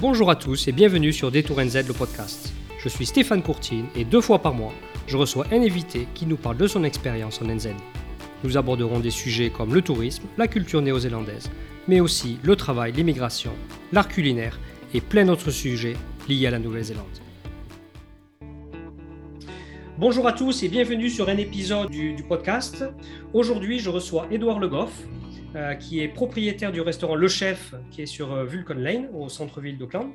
Bonjour à tous et bienvenue sur Détour NZ le podcast. Je suis Stéphane Courtine et deux fois par mois, je reçois un invité qui nous parle de son expérience en NZ. Nous aborderons des sujets comme le tourisme, la culture néo-zélandaise, mais aussi le travail, l'immigration, l'art culinaire et plein d'autres sujets liés à la Nouvelle-Zélande. Bonjour à tous et bienvenue sur un épisode du, podcast. Aujourd'hui, je reçois Édouard Le Goff, euh, qui est propriétaire du restaurant Le Chef, qui est sur euh, Vulcan Lane, au centre-ville d'Auckland.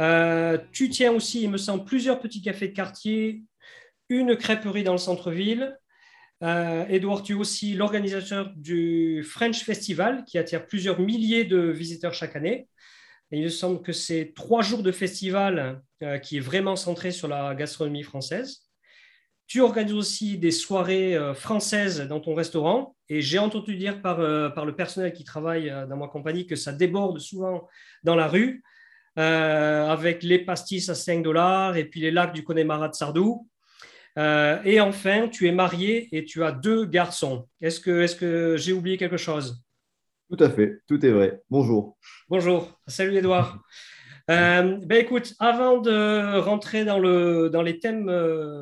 Euh, tu tiens aussi, il me semble, plusieurs petits cafés de quartier, une crêperie dans le centre-ville. Edouard, tu es aussi l'organisateur du French Festival, qui attire plusieurs milliers de visiteurs chaque année. il me semble que c'est trois jours de festival qui est vraiment centré sur la gastronomie française. Tu organises aussi des soirées euh, françaises dans ton restaurant et j'ai entendu dire par, euh, par le personnel qui travaille euh, dans ma compagnie que ça déborde souvent dans la rue avec les pastis à 5 dollars et puis les lacs du Connemara de Sardou. et enfin, tu es marié et tu as deux garçons. Est-ce que, est que j'ai oublié quelque chose? Tout à fait, tout est vrai. Bonjour. Bonjour, salut Edouard. ben écoute, avant de rentrer dans, le, dans les thèmes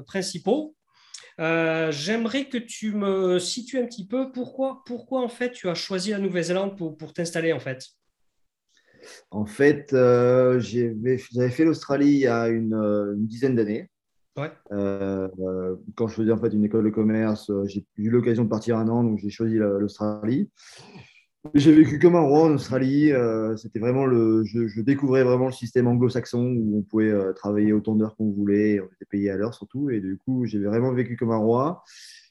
principaux, euh, j'aimerais que tu me situes un petit peu pourquoi, pourquoi en fait tu as choisi la Nouvelle-Zélande pour, pour t'installer en fait. En fait, euh, j'avais fait l'Australie il y a une, euh, dizaine d'années. Ouais. quand je faisais en fait une école de commerce, j'ai eu l'occasion de partir un an, donc j'ai choisi l'Australie. J'ai vécu comme un roi en Australie. Euh, c'était vraiment le, je, découvrais vraiment le système anglo-saxon où on pouvait euh, travailler autant d'heures qu'on voulait. On était payé à l'heure surtout. Et du coup, j'ai vraiment vécu comme un roi,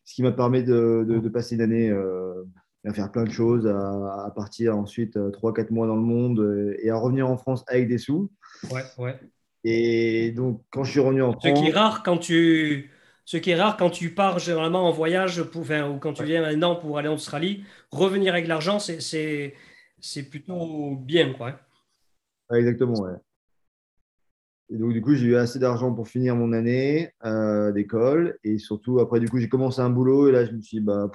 ce qui m'a permis de, passer une année euh, à faire plein de choses, à, partir ensuite 3-4 mois dans le monde et à revenir en France avec des sous. Ouais, ouais. Et donc, quand je suis revenu en France. Ce qui est rare quand tu ce qui est rare quand tu pars généralement en voyage pour, ou quand tu viens maintenant pour aller en Australie, revenir avec l'argent, c'est plutôt bien. Quoi. exactement, ouais. Et donc, du coup, j'ai eu assez d'argent pour finir mon année euh, d'école. Et surtout, après, du coup, j'ai commencé un boulot. Et là, je me suis dit, bah,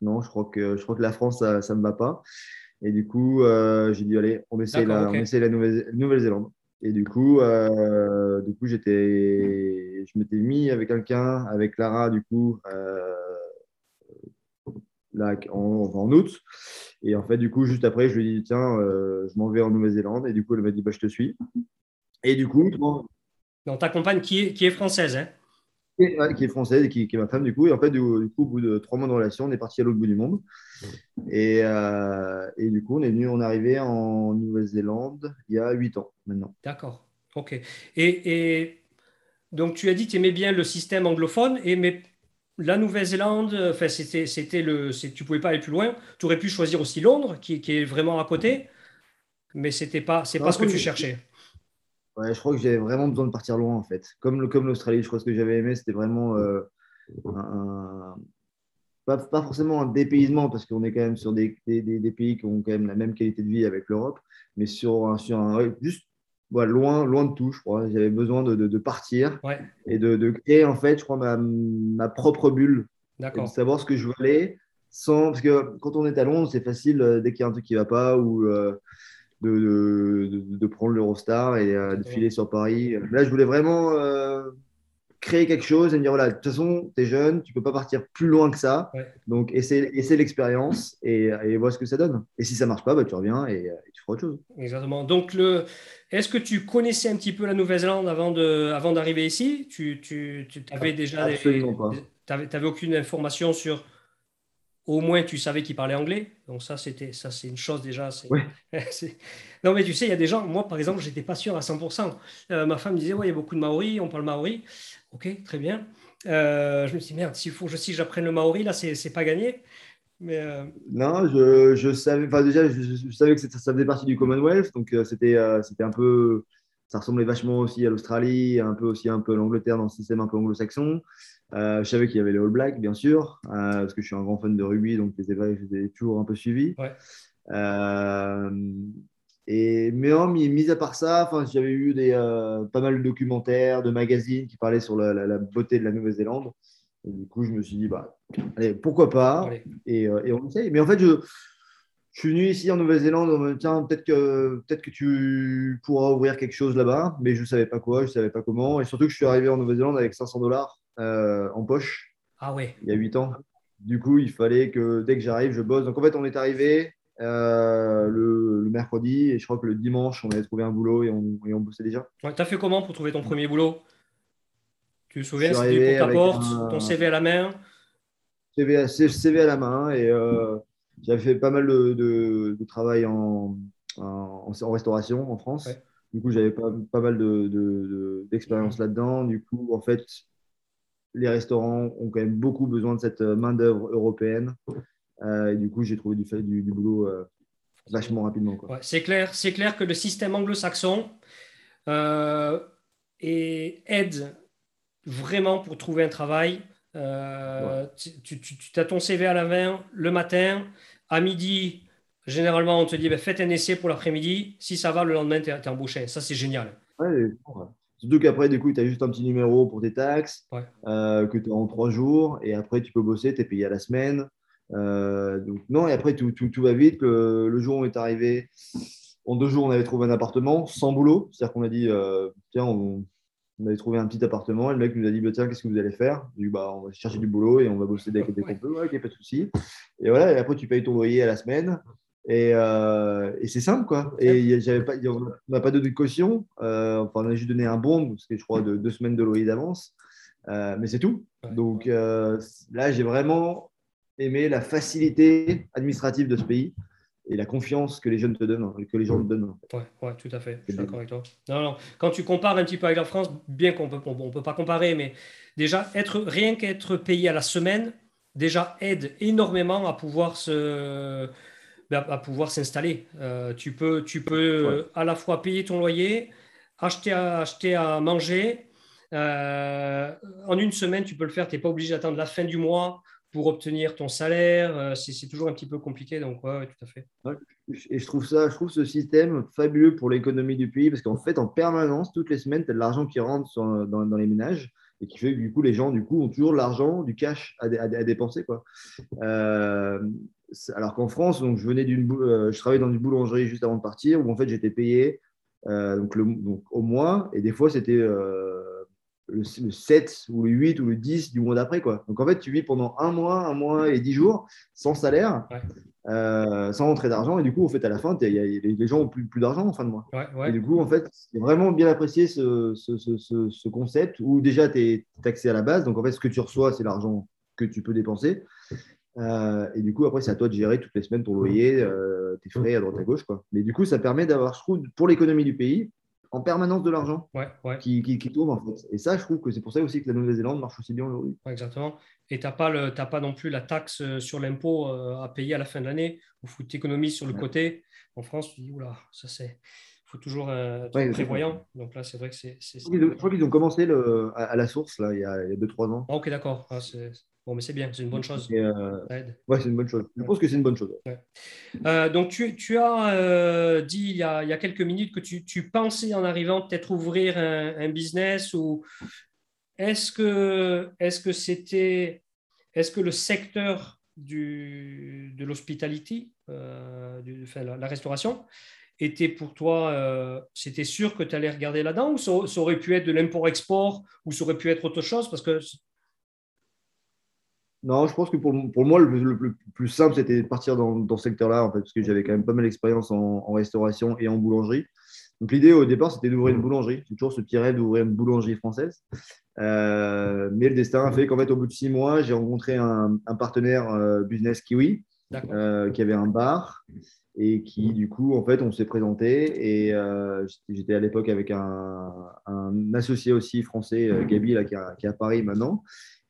non, je crois, que, je crois que la France, ça ne me va pas. Et du coup, euh, j'ai dit, allez, on essaye la, la Nouvelle-Zélande. Et du coup, euh, du coup j'étais, je m'étais mis avec quelqu'un, avec Lara, du coup, euh, là, en, août. Et en fait, du coup, juste après, je lui ai dit, tiens, euh, je m'en vais en Nouvelle-Zélande. Et du coup, elle m'a dit, bah, je te suis. Et du coup. Donc, ta compagne qui est, qui est française, hein qui est française et qui, est ma femme du coup. Et en fait, du, coup, au bout de trois mois de relation, on est parti à l'autre bout du monde. Et, euh, et, du coup, on est venu, on est arrivé en Nouvelle-Zélande il y a huit ans maintenant. D'accord. Ok. Et, et, donc, tu as dit que tu aimais bien le système anglophone, et mais la Nouvelle-Zélande, enfin, c'était, c'était le, tu pouvais pas aller plus loin. Tu aurais pu choisir aussi Londres, qui, qui est vraiment à côté, mais c'était pas, c'est pas ce que tu cherchais. Ouais, je crois que j'avais vraiment besoin de partir loin en fait. Comme, comme l'Australie, je crois que ce que j'avais aimé, c'était vraiment euh, un, pas, pas, forcément un dépaysement parce qu'on est quand même sur des, des, des, pays qui ont quand même la même qualité de vie avec l'Europe, mais sur un, sur un juste loin, loin de tout, je crois. J'avais besoin de, de, partir et de, de, créer en fait, je crois, ma, ma propre bulle. De savoir ce que je voulais sans. Parce que quand on est à Londres, c'est facile euh, dès qu'il y a un truc qui ne va pas ou. Euh, de, de, de prendre l'Eurostar et euh, de filer sur Paris. Là, je voulais vraiment euh, créer quelque chose et me dire voilà, de toute façon, tu es jeune, tu peux pas partir plus loin que ça. Donc, essaie, essaie l'expérience et, et vois ce que ça donne. Et si ça marche pas, bah, tu reviens et, tu feras autre chose. Exactement. Donc, le... est-ce que tu connaissais un petit peu la Nouvelle-Zélande avant, de, avant d'arriver ici? Tu, tu, tu avais déjà. Absolument pas. Tu n'avais aucune information sur au moins tu savais qu'il parlait anglais. Donc ça, c'était ça, c'est une chose déjà. non, mais tu sais, il y a des gens. Moi, par exemple, j'étais pas sûr à 100%. Euh, ma femme disait, ouais, il y a beaucoup de maoris, on parle maori. Ok, très bien. Euh, je me suis dit, merde, s'il faut si j'apprenne le maori, là, c'est, c'est pas gagné. Mais euh, Non, je, je, savais, enfin déjà, je, savais que ça faisait partie du Commonwealth, donc c'était, c'était un peu, ça ressemblait vachement aussi à l'Australie, un peu aussi un peu à l'Angleterre dans le système un peu anglo-saxon. Euh, je savais qu'il y avait les All Blacks, bien sûr, euh, parce que je suis un grand fan de rugby, donc les vrai, je les ai toujours un peu suivis. Euh, et, mais mis, à part ça, j'avais eu des, pas mal de documentaires, de magazines qui parlaient sur la, beauté de la Nouvelle-Zélande. Et du coup, je me suis dit, bah, allez, pourquoi pas? Et, et, on essaye. Mais en fait, je je suis venu ici en Nouvelle-Zélande, on me tiens, peut-être que, peut que tu pourras ouvrir quelque chose là-bas, mais je ne savais pas quoi, je ne savais pas comment. Et surtout que je suis arrivé en Nouvelle-Zélande avec 500 dollars euh, en poche. Ah ouais. Il y a 8 ans. Du coup, il fallait que dès que j'arrive, je bosse. Donc en fait, on est arrivé euh, le, mercredi et je crois que le dimanche, on avait trouvé un boulot et on, et on bossait déjà. Ouais, tu as fait comment pour trouver ton premier boulot? Tu te souviens, c'était pour ta porte, ton CV à la main? CV, CV à la main et. Euh, j'avais fait pas mal de, travail en, en, restauration en France. Du coup, j'avais pas, pas, mal d'expérience de, là-dedans. Du coup, en fait, les restaurants ont quand même beaucoup besoin de cette main-d'œuvre européenne. Euh, et du coup, j'ai trouvé du, du, du boulot euh, vachement rapidement. c'est clair, c'est clair que le système anglo-saxon euh, aide vraiment pour trouver un travail. Tu, tu, as ton CV à la main le matin, à midi, généralement, on te dit ben, faites un essai pour l'après-midi. Si ça va, le lendemain, tu es, embauché. Ça, c'est génial. Ouais, Surtout qu'après, du coup, tu as juste un petit numéro pour tes taxes euh, que tu as en trois jours. Et après, tu peux bosser, tu es payé à la semaine. Euh, donc, non, et après, tout, tout, tout va vite. Le, le, jour où on est arrivé, en deux jours, on avait trouvé un appartement sans boulot. C'est-à-dire qu'on a dit euh, tiens, on, on avait trouvé un petit appartement et le mec nous a dit bah, tiens qu'est-ce que vous allez faire? Dit, bah, on va chercher du boulot et on va bosser dès, qu'on peut ouais, pas de souci et voilà et après tu payes ton loyer à la semaine et, euh, et c'est simple quoi et j'avais pas on n'a pas donné de caution euh, enfin on a juste donné un bon c'était je crois de deux semaines de loyer d'avance euh, mais c'est tout donc là j'ai vraiment aimé la facilité administrative de ce pays et la confiance que les jeunes te donnent, que les gens te donnent. Oui, ouais, tout à fait. Je suis d'accord avec toi. Non, non. Quand tu compares un petit peu avec la France, bien qu'on peut, on, peut pas comparer, mais déjà être rien qu'être payé à la semaine, déjà aide énormément à pouvoir se à pouvoir s'installer. Euh, tu peux, tu peux à la fois payer ton loyer, acheter à, acheter à manger. Euh, en une semaine, tu peux le faire. Tu n'es pas obligé d'attendre la fin du mois pour obtenir ton salaire. Euh, c'est toujours un petit peu compliqué. Donc, ouais, tout à fait. Et je trouve, ça, je trouve ce système fabuleux pour l'économie du pays parce qu'en fait, en permanence, toutes les semaines, tu as de l'argent qui rentre dans, dans, les ménages et qui fait que du coup, les gens du coup, ont toujours de l'argent, du cash à, à, dépenser. Quoi. Euh, alors qu'en France, donc, je, venais d'une, euh, je travaillais dans une boulangerie juste avant de partir où en fait, j'étais payé donc, le, donc, au mois et des fois, c'était le, 7 ou le 8 ou le 10 du mois d'après. Quoi. Donc en fait, tu vis pendant un mois, un mois et 10 jours sans salaire, euh, sans rentrée d'argent. Et du coup, en fait, à la fin, les gens n'ont plus, plus d'argent en fin de mois. et du coup, en fait, c'est vraiment bien apprécié ce, ce, ce, ce concept où déjà tu es taxé à la base. Donc en fait, ce que tu reçois, c'est l'argent que tu peux dépenser. Euh, et du coup, après, c'est à toi de gérer toutes les semaines ton loyer, euh, tes frais à droite à gauche. Quoi. Mais du coup, ça permet d'avoir, je trouve, pour l'économie du pays, en permanence de l'argent Qui, qui, tourne en fait. Et ça, je trouve que c'est pour ça aussi que la Nouvelle-Zélande marche aussi bien aujourd'hui. exactement. Et tu n'as pas, pas non plus la taxe euh, sur l'impôt à payer à la fin de l'année, où tu économises sur le côté. En France, tu dis, oula, ça c'est. Faut toujours euh, être prévoyant. Donc là, c'est vrai que c'est. Je crois qu'ils ont commencé le, à, la source, là, il y a 2-3 ans. Ah, ok, d'accord. Ah, Bon, mais c'est bien, c'est une bonne chose. Euh, ouais, c'est une bonne chose. Je pense que c'est une bonne chose. Euh, donc, tu, tu as euh, dit il y a, il y a, quelques minutes que tu, tu pensais en arrivant peut-être ouvrir un, business ou est-ce que est-ce que c'était est-ce que le secteur du, de l'hospitality, enfin, la, restauration, était pour toi, c'était sûr que tu allais regarder là-dedans ou ça, ça, aurait pu être de l'import-export ou ça aurait pu être autre chose? Parce que non, je pense que pour, pour moi, le, plus simple, c'était de partir dans, dans ce secteur-là, en fait, parce que j'avais quand même pas mal d'expérience en, restauration et en boulangerie. Donc l'idée au départ, c'était d'ouvrir une boulangerie. C'est toujours ce petit rêve d'ouvrir une boulangerie française. Euh, mais le destin a fait qu'en fait, au bout de six mois, j'ai rencontré un, partenaire euh, business kiwi euh, qui avait un bar et qui, du coup, en fait, on s'est présenté et j'étais à l'époque avec un, un, associé aussi français, Gabi, là, qui, est à Paris maintenant.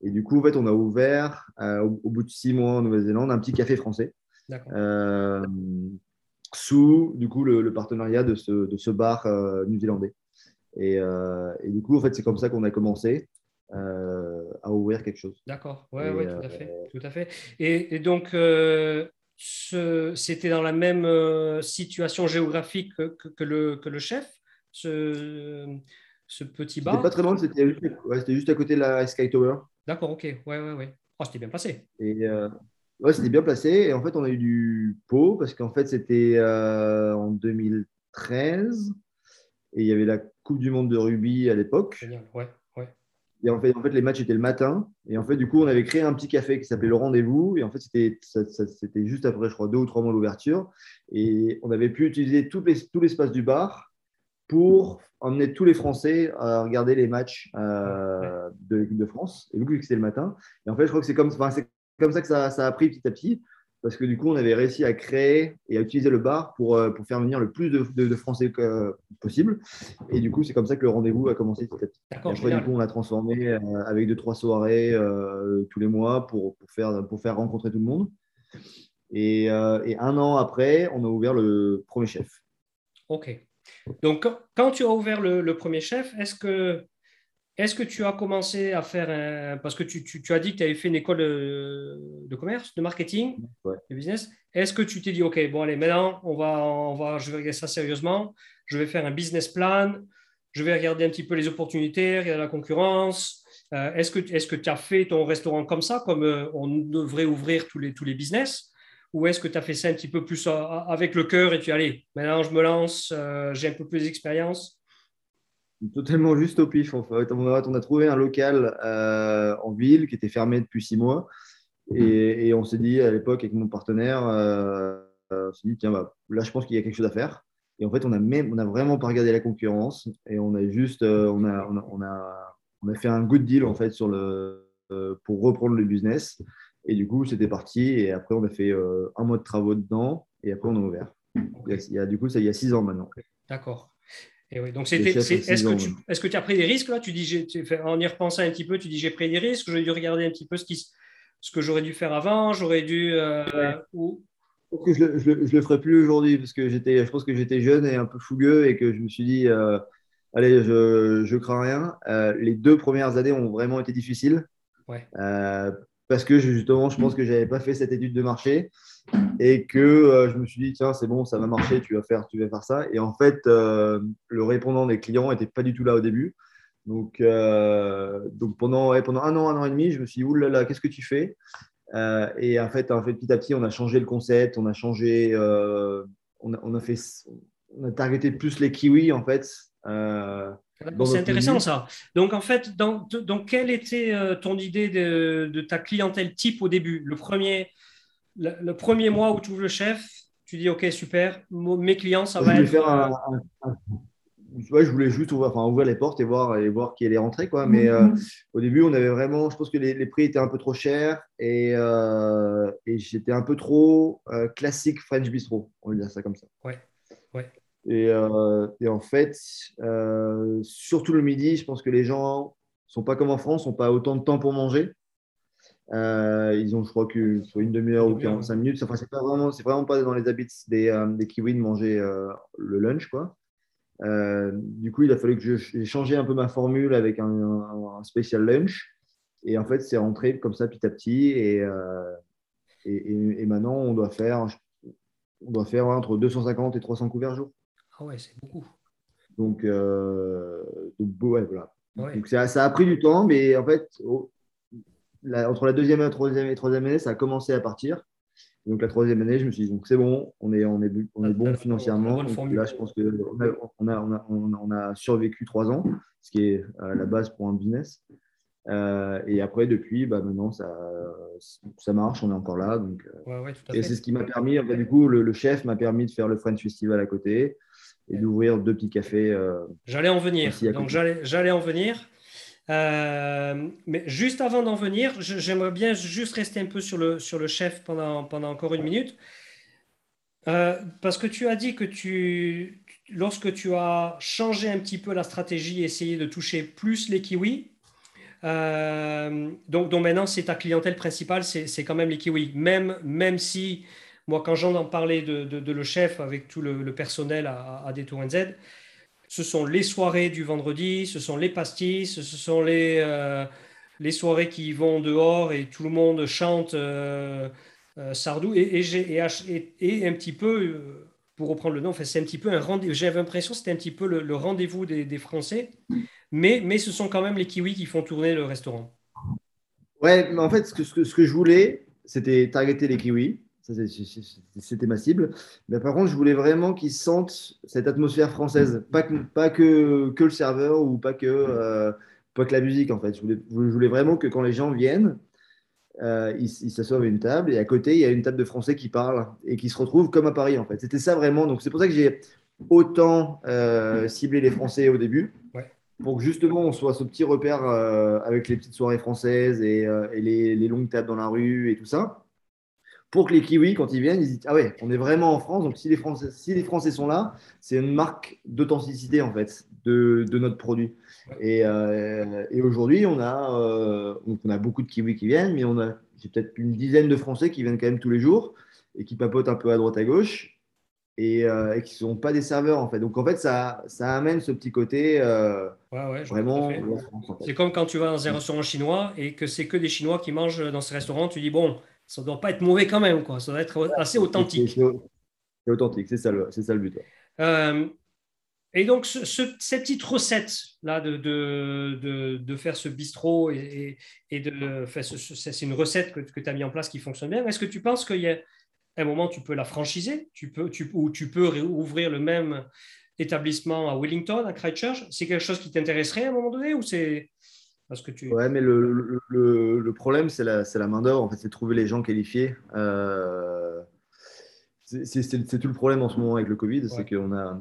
Et du coup, en fait, on a ouvert euh, au, bout de six mois en Nouvelle-Zélande un petit café français. Euh, sous du coup le, partenariat de ce, de ce bar euh, new-zélandais. Et, et, du coup, en fait, c'est comme ça qu'on a commencé à ouvrir quelque chose. D'accord, oui, ouais, tout, à fait, tout à fait. Et, et donc, c'était dans la même situation géographique que, que, le, que le chef, ce, ce petit bar C'était pas très loin, c'était juste, juste, à côté de la Sky Tower. D'accord, ok. Ouais, ouais, ouais. Oh, c'était bien placé. Et, euh, Ouais, c'était bien placé. Et en fait, on a eu du pot parce qu'en fait, c'était euh, en 2013 et il y avait la Coupe du Monde de rugby à l'époque. Génial, ouais. Et en fait, en fait, les matchs étaient le matin. Et en fait, du coup, on avait créé un petit café qui s'appelait Le Rendez-vous. Et en fait, c'était juste après, je crois, deux ou trois mois d'ouverture. Et on avait pu utiliser tout les- tout l'espace du bar pour emmener tous les Français à regarder les matchs euh, de l'équipe de France. Et vu que c'était le matin. Et en fait, je crois que c'est comme, enfin, c'est comme ça que ça, ça a pris petit à petit. Parce que du coup, on avait réussi à créer et à utiliser le bar pour, euh, pour faire venir le plus de, de- de Français que- possible. Et du coup, c'est comme ça que le rendez-vous a commencé petit à petit. Après, du coup, on l'a transformé euh, avec deux, trois soirées euh, tous les mois pour, pour, faire, pour faire rencontrer tout le monde. Et, euh, et un an après, on a ouvert le premier chef. Ok. Donc, quand, quand tu as ouvert le, le premier chef, est-ce que, est-ce que tu as commencé à faire un. Parce que tu, tu- tu as dit que tu avais fait une école de, de commerce, de marketing, Ouais. de business. Est-ce que tu t'es dit, OK, bon, allez, maintenant, on va, on va, je vais regarder ça sérieusement. Je vais faire un business plan. Je vais regarder un petit peu les opportunités, regarder la concurrence. Euh, est-ce que est-ce que tu as fait ton restaurant comme ça, comme euh, on devrait ouvrir tous les, tous les business? Ou est-ce que tu as fait ça un petit peu plus euh, avec le cœur et tu allez, maintenant je me lance, euh, j'ai un peu plus d'expérience? Totalement juste au pif. En fait. On, a, trouvé un local euh, en ville qui était fermé depuis six mois. Et, on s'est dit à l'époque avec mon partenaire, euh, on s'est dit, tiens, bah, là, je pense qu'il y a quelque chose à faire. Et en fait, on a même, on a vraiment pas regardé la concurrence et on a juste, euh, on, a, on, a, on, a, fait un good deal en fait sur le, pour reprendre le business. Et du coup, c'était parti. Et après, on a fait un mois de travaux dedans et après, on a ouvert. Il y a- du coup, ça, il y a six ans maintenant. D'accord. Et oui, donc c'était. Est-ce que tu ouais. est-ce que tu as pris des risques là? Tu dis, j'ai- tu en y repensant un petit peu, tu dis j'ai pris des risques. J'aurais dû regarder un petit peu ce qui, ce que j'aurais dû faire avant. J'aurais dû. euh, ou- Je je le, je le- je le ferai plus aujourd'hui parce que j'étais, je pense que j'étais jeune et un peu fougueux et que je me suis dit, euh, allez, je, je crains rien. Euh, les deux premières années ont vraiment été difficiles Ouais. Euh, parce que justement, je pense que j'avais pas fait cette étude de marché et que euh, je me suis dit, tiens, c'est bon, ça va marcher, tu vas faire, tu vas faire ça. Et en fait, euh, le répondant des clients n'était pas du tout là au début. Donc, euh, donc pendant, ouais, pendant un an, un an et demi, je me suis dit, oulala, qu'est-ce que tu fais? Et en fait, en fait, petit à petit, on a changé le concept, on a changé, on, a, on a fait, on a targeté plus les kiwis en fait. Dans C'est intéressant ça. Donc en fait, dans, donc, quelle était ton idée de, de ta clientèle type au début? Le premier, le, le premier mois où tu ouvres le chef, tu dis ok super, mes clients ça va être. faire un, un- un- ouais, je voulais juste ouvrir, enfin, ouvrir les portes et voir, et voir qui allait rentrer. Quoi. Mais euh, au début, on avait vraiment, je pense que les, les prix étaient un peu trop chers et, euh, et j'étais un peu trop euh, classique French Bistro, on va dire ça comme ça. Ouais, ouais. Et, euh, et en fait, surtout le midi, je pense que les gens sont pas comme en France, n'ont pas autant de temps pour manger. Euh, ils ont, je crois, que soit une demi-heure ou demi-heure, 45 minutes. Enfin, c'est pas vraiment, c'est vraiment pas dans les habits des, euh, des kiwis de manger euh, le lunch, quoi. Du coup, il a fallu que j'ai changé un peu ma formule avec un, un- un spécial lunch. Et en fait, c'est rentré comme ça petit à petit. Et, et, et- et maintenant, on doit faire, on doit faire entre 250 et 300 couverts jour. Ah ouais, c'est beaucoup. Donc, donc bon, ouais, voilà. Ouais. Donc ça, ça a pris du temps, mais en fait, la- entre la deuxième et la troisième, et troisième année, ça a commencé à partir. Donc la troisième année, je me suis dit, donc c'est bon, on est, on est, on est bon ah, financièrement. Donc là, je pense qu'on a, on a, on a, on a, on a survécu trois ans, ce qui est euh, la base pour un business. Euh, et après, depuis, bah, maintenant, ça, ça marche, on est encore là. Donc, euh, Ouais, ouais, et c'est ce qui m'a permis, en fait, du coup, le, le chef m'a permis de faire le French Festival à côté et d'ouvrir deux petits cafés. euh, J'allais en venir. Donc j'allais en venir. Euh, mais juste avant d'en venir, j'aimerais bien juste rester un peu sur le, sur le chef pendant, pendant encore une minute. Euh, parce que tu as dit que tu, lorsque tu as changé un petit peu la stratégie, essayé de toucher plus les kiwis, euh, donc, maintenant c'est ta clientèle principale, c'est quand même les kiwis. Même, même si, moi quand j'en parlais de, de, le chef avec tout le, le personnel à, à Détour NZ, ce sont les soirées du vendredi, ce sont les pastis, ce sont les, euh, les soirées qui vont dehors et tout le monde chante euh, euh, Sardou. Et, et, et un petit peu, pour reprendre le nom, enfin, c'est un petit peu un rendez-vous. J'avais l'impression que c'était un petit peu le, rendez-vous des, des Français, mais, mais ce sont quand même les Kiwis qui font tourner le restaurant. Ouais, mais en fait, ce que, ce que, ce que je voulais, c'était targeter les kiwis. C'était ma cible. Mais par contre, je voulais vraiment qu'ils sentent cette atmosphère française. Pas que, pas que, que le serveur ou pas que, euh, pas que la musique, en fait. Je voulais, je voulais, vraiment que quand les gens viennent, euh, ils s'assoient à une table et à côté, il y a une table de français qui parle et qui se retrouvent comme à Paris, en fait. C'était ça vraiment. Donc, c'est pour ça que j'ai autant euh, ciblé les Français au début. Pour que justement, on soit ce petit repère avec les petites soirées françaises et, et les, les longues tables dans la rue et tout ça pour que les Kiwis, quand ils viennent, ils disent Ah ouais, on est vraiment en France. Donc, si les Français, si les Français sont là, c'est une marque d'authenticité, en fait, de, de, notre produit. Et, euh, et aujourd'hui, on, a, euh, on a beaucoup de Kiwis qui viennent, mais on a peut-être une dizaine de Français qui viennent quand même tous les jours et qui papotent un peu à droite à gauche et, euh, et qui ne sont pas des serveurs, en fait. Donc, en fait, ça, ça amène ce petit côté ouais, ouais, vraiment. C'est comme quand tu vas dans un restaurant chinois et que c'est que des Chinois qui mangent dans ce restaurant. Tu dis Bon ça ne doit pas être mauvais quand même, quoi. ça doit être assez authentique. C'est authentique, c'est ça, le, ça le but. Euh, et donc, ce, cette petite recette-là de, de, de, faire ce bistrot et, et de c'est une recette que, que tu as mis en place qui fonctionne bien. Est-ce que tu penses qu'il y a un moment tu peux la franchiser? Tu peux, tu, ou tu peux ouvrir le même établissement à Wellington, à Christchurch? C'est quelque chose qui t'intéresserait à un moment donné ou c'est que tu... Ouais, mais le, le, le problème, c'est la, la main-d'œuvre. En fait, c'est trouver les gens qualifiés. Euh, c'est tout le problème en ce moment avec le Covid, c'est qu'il n'y a,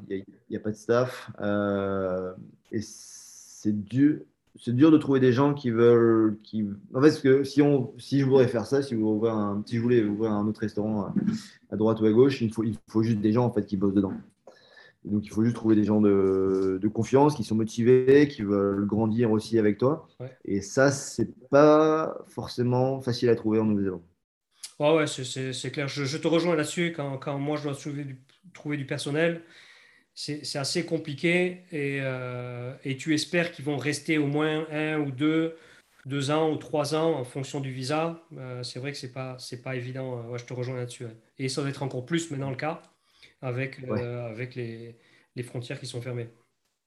a, pas de staff. Euh, et c'est dur, dur de trouver des gens qui veulent. Qui... En fait, que si, on, si je voudrais faire ça, si, vous un, si je voulais ouvrir un autre restaurant à, à droite ou à gauche, il faut, il faut juste des gens en fait, qui bossent dedans donc, il faut juste trouver des gens de, confiance, qui sont motivés, qui veulent grandir aussi avec toi. Et ça, c'est pas forcément facile à trouver en Nouvelle-Zélande. Ouais, ouais, c'est clair. Je, te rejoins là-dessus. Quand, quand, moi, je dois trouver du, trouver du personnel, c'est assez compliqué. Et, euh, et tu espères qu'ils vont rester au moins un ou deux, deux ans ou trois ans en fonction du visa. Euh, c'est vrai que c'est pas, pas évident. Ouais, je te rejoins là-dessus. Et ça va être encore plus maintenant le cas avec, euh, avec les, les, frontières qui sont fermées.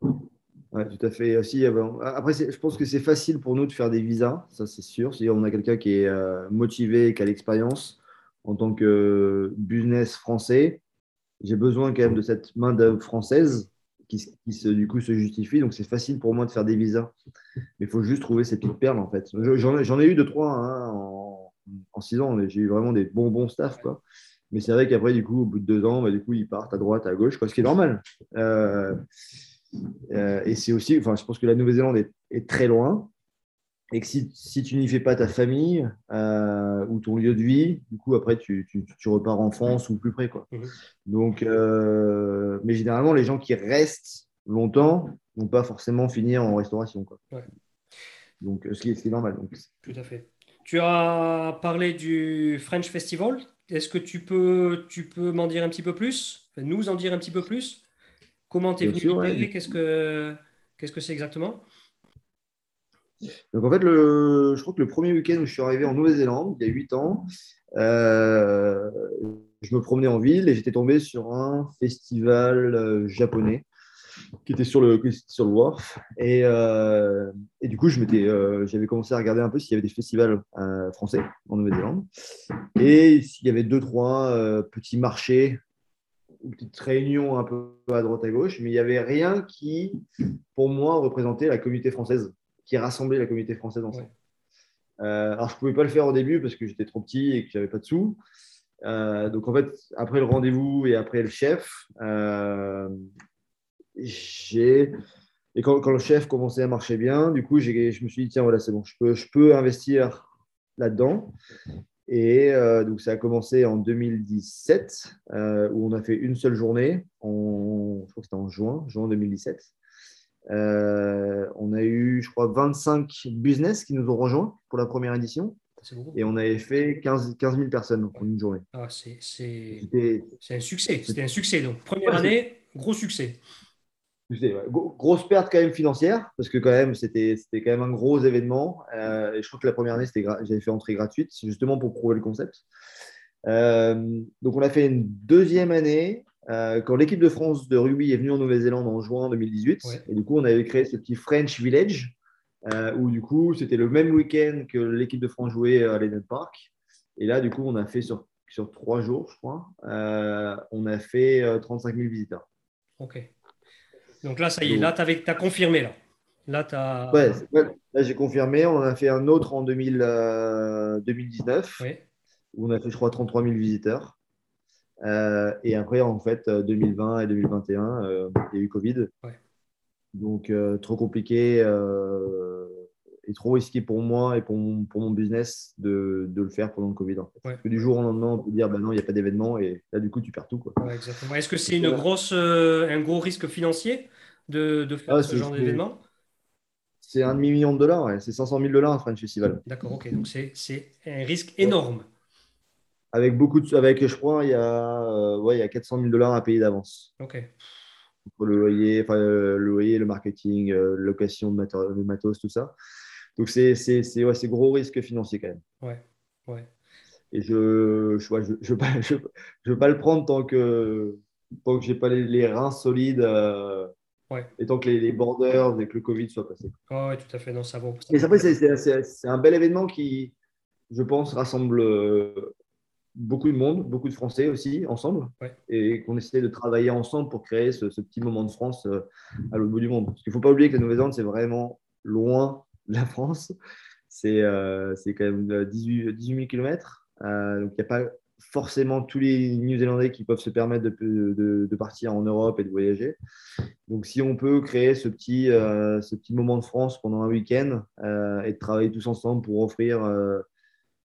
Oui, tout à fait. Aussi, après, je pense que c'est facile pour nous de faire des visas, ça c'est sûr. Si on a quelqu'un qui est euh, motivé, qui a l'expérience en tant que business français, j'ai besoin quand même de cette main-d'œuvre française qui, qui, se, du coup se justifie. Donc c'est facile pour moi de faire des visas. Mais il faut juste trouver ces petites perles en fait. J'en ai eu deux, trois hein, en, en, six ans. J'ai eu vraiment des bons, bons staff. Quoi. Mais c'est vrai qu'après, du coup, au bout de deux ans, bah, du coup, ils partent à droite, à gauche, quoi, ce qui est normal. Euh, euh, et c'est aussi, enfin, je pense que la Nouvelle-Zélande est, très loin. Et que si, si tu n'y fais pas ta famille euh, ou ton lieu de vie, du coup, après, tu, tu, tu repars en France ou plus près. Quoi. Mhm. Donc, mais généralement, les gens qui restent longtemps vont pas forcément finir en restauration. Quoi. Donc, ce qui, est, normal. Donc. Tout à fait. Tu as parlé du French Festival est-ce que tu peux, tu peux m'en dire un petit peu plus? Nous en dire un petit peu plus? Comment tu es venu Qu'est-ce que qu'est-ce que c'est exactement? Donc en fait, le, je crois que le premier week-end où je suis arrivé en Nouvelle-Zélande, il y a 8 ans, euh, je me promenais en ville et j'étais tombé sur un festival euh, japonais qui était sur le, sur le wharf. Et, euh, et du coup, je euh, j'avais commencé à regarder un peu s'il y avait des festivals euh, français en Nouvelle-Zélande. Et s'il y avait deux, trois petits marchés, ou petites réunions un peu à droite à gauche, mais il n'y avait rien qui, pour moi, représentait la communauté française, qui rassemblait la communauté française ensemble. alors, je ne pouvais pas le faire au début parce que j'étais trop petit et que j'avais pas de sous. donc, en fait, après le rendez-vous et après le chef, j'ai. Et quand, quand, le chef commençait à marcher bien, du coup, je me suis dit, tiens, voilà, c'est bon, je peux, je peux investir là-dedans. Et euh, donc, ça a commencé en 2017, euh, où on a fait une seule journée, en, je crois que c'était en juin, juin 2017. Euh, on a eu, je crois, 25 business qui nous ont rejoints pour la première édition. Et on avait fait 15, 15 000 personnes en une journée. Ah, c'est un succès. C'était un succès. Donc, première année, gros succès grosse perte quand même financière, parce que quand même, c'était quand même un gros événement. Euh, et je crois que la première année, j'avais fait entrée gratuite, justement pour prouver le concept. Euh, donc, on a fait une deuxième année euh, quand l'équipe de France de rugby est venue en Nouvelle-Zélande en juin 2018. Et du coup, on avait créé ce petit French Village, où du coup, c'était le même week-end que l'équipe de France jouait à l'Eden Park. Et là, du coup, on a fait sur, sur trois jours, je crois, on a fait 35 000 visiteurs. Ok. Donc là, ça y est, là, tu as confirmé. Là, là, as... ouais, là j'ai confirmé. On en a fait un autre en 2000, 2019, où on a fait, je crois, 33 000 visiteurs. et après, en fait, 2020 et 2021, il y a eu Covid. Ouais. Donc, euh, trop compliqué euh, et trop risqué pour moi et pour mon, pour mon business de, de, le faire pendant le Covid. Parce que du jour au lendemain, on peut dire bah non, il n'y a pas d'événement et là, du coup, tu perds tout. Est-ce que c'est une grosse, euh, un gros risque financier de, de faire ah, ce genre d'événement? C'est un demi-million de dollars, c'est 500 000 dollars un French Festival. D'accord, ok. Donc, c'est un risque énorme. Avec beaucoup de. Avec, je crois, il y a, ouais, il y a 400 000 dollars à payer d'avance. Ok le loyer, enfin, le loyer, le marketing, euh, location de matos, tout ça. Donc, c'est ouais, gros risque financier quand même. Ouais, ouais. Et je ne je, je, je, je, veux pas le prendre tant que, tant que je n'ai pas les, reins solides euh, ouais. et tant que les, les, borders et que le Covid soit passé. Oh, oui, tout à fait. Non, ça vaut. Et après, c'est un bel événement qui, je pense, rassemble euh, beaucoup de monde, beaucoup de Français aussi, ensemble, et qu'on essaie de travailler ensemble pour créer ce, ce petit moment de France euh, à l'autre bout du monde. Parce qu'il ne faut pas oublier que la Nouvelle-Zélande, c'est vraiment loin de la France. C'est euh, quand même 18, 18 000 km. Euh, donc, il n'y a pas forcément tous les Néo-Zélandais qui peuvent se permettre de, de, de, partir en Europe et de voyager. Donc, si on peut créer ce petit, euh, ce petit moment de France pendant un week-end et de travailler tous ensemble pour offrir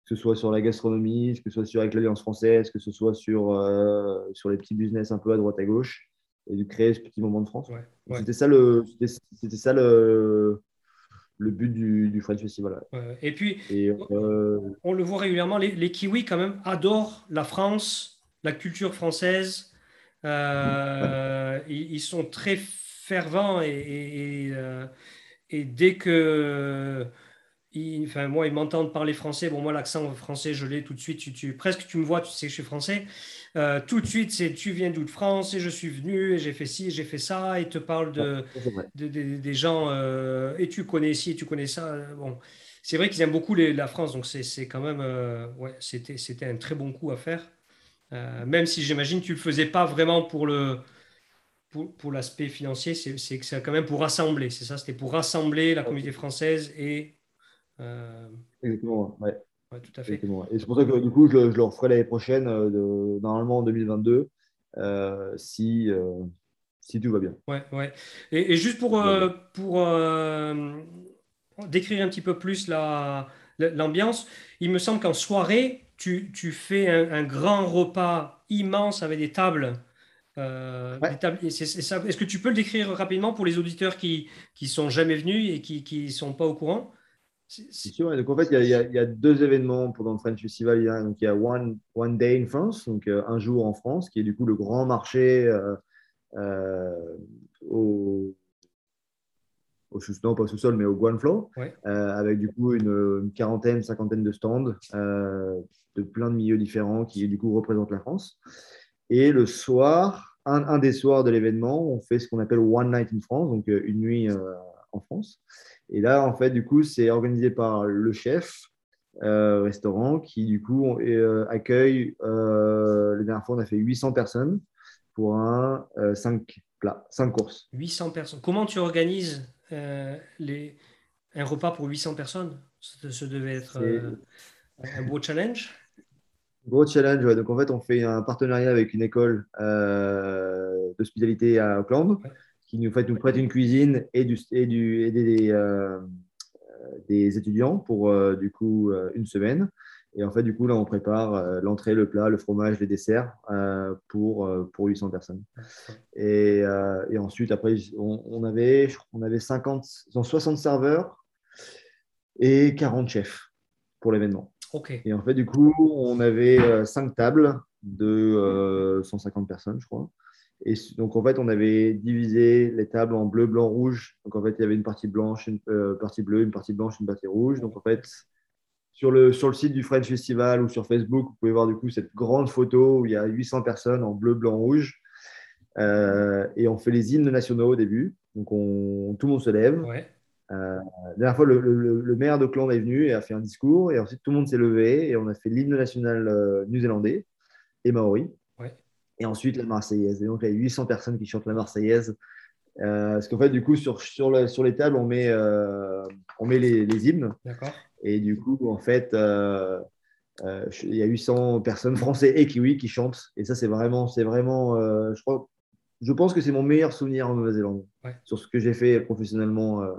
que ce soit sur la gastronomie, que ce soit sur avec l'Alliance française, que ce soit sur, euh, sur les petits business un peu à droite à gauche, et de créer ce petit moment de France. C'était ça le, c'était ça le, le but du, du French Festival. Et puis, euh, on le voit régulièrement, les, les, Kiwis quand même adorent la France, la culture française. Euh, ils, sont très fervents et, et, et dès que enfin, moi, ils m'entendent parler français. Bon, moi, l'accent français, je l'ai tout de suite. Tu, presque, tu me vois, tu sais que je suis français. Euh, tout de suite, c'est tu viens d'où de France et je suis venu et j'ai fait ci, j'ai fait ça. Et te parle de, des gens euh, et tu connais ci, tu connais ça. Bon, c'est vrai qu'ils aiment beaucoup la France, donc c'est quand même, euh, ouais, c'était un très bon coup à faire. même si j'imagine tu le faisais pas vraiment pour le pour, pour l'aspect financier, c'est que c'est quand même pour rassembler, c'est ça, c'était pour rassembler la communauté française et euh, Exactement, ouais. Tout à fait. Et c'est pour ça que du coup, je, je le referai l'année prochaine, euh, de, normalement en 2022, euh, si, si tout va bien. Ouais, ouais. Et, juste pour, pour décrire un petit peu plus l'ambiance, il me semble qu'en soirée, tu, tu fais un, grand repas immense avec des tables. Est-ce que tu peux le décrire rapidement pour les auditeurs qui ne sont jamais venus et qui ne sont pas au courant? C'est sûr. Donc, en fait, il y, a, il y, a, deux événements pendant le French Festival. Il y a, donc, il y a One, One Day in France, donc euh, un jour en France, qui est du coup le grand marché euh, euh, au, au non pas sous-sol, mais au Guanflow, avec du coup une, quarantaine, cinquantaine de stands de plein de milieux différents qui du coup représentent la France. Et le soir, un, un des soirs de l'événement, on fait ce qu'on appelle One Night in France, donc une nuit en France. Et là, en fait, du coup, c'est organisé par le chef euh, restaurant qui, du coup, euh, accueille, euh, la dernière fois, on a fait 800 personnes pour un 5 plats, 5 courses. 800 personnes. Comment tu organises les... un repas pour 800 personnes? Ce devait être un beau challenge? Gros challenge, ouais. Donc en fait, on fait un partenariat avec une école d'hospitalité à Auckland qui nous, fait, nous prête une cuisine et, du, et, du, et des, euh, des, étudiants pour euh, du coup euh, une semaine. Et en fait, du coup, là, on prépare l'entrée, le plat, le fromage, les desserts pour, pour 800 personnes. Et, et ensuite, après, on, on, avait, on avait 50, 60 serveurs et 40 chefs pour l'événement. Okay. Et en fait, du coup, on avait 5 tables de 150 personnes, je crois. Et donc, en fait, on avait divisé les tables en bleu, blanc, rouge. Donc, en fait, il y avait une partie blanche, une euh, partie bleue, une partie blanche, une partie rouge. Donc, en fait, sur le, sur le site du French Festival ou sur Facebook, vous pouvez voir du coup cette grande photo où il y a 800 personnes en bleu, blanc, rouge. Euh, et on fait les hymnes nationaux au début. Donc, on, tout le monde se lève. la dernière fois, le, maire d'Auckland est venu et a fait un discours, et ensuite tout le monde s'est levé et on a fait l'hymne national new-zélandais et maori. Et ensuite la Marseillaise. Et donc, il y a 800 personnes qui chantent la Marseillaise. parce qu'en fait, du coup, sur, sur, sur les tables, on met, on met les, les hymnes. Et du coup, en fait, euh, il y a 800 personnes français et kiwis qui chantent. Et ça, c'est vraiment, c'est vraiment, euh, je crois, je pense que c'est mon meilleur souvenir en Nouvelle-Zélande sur ce que j'ai fait professionnellement. Euh,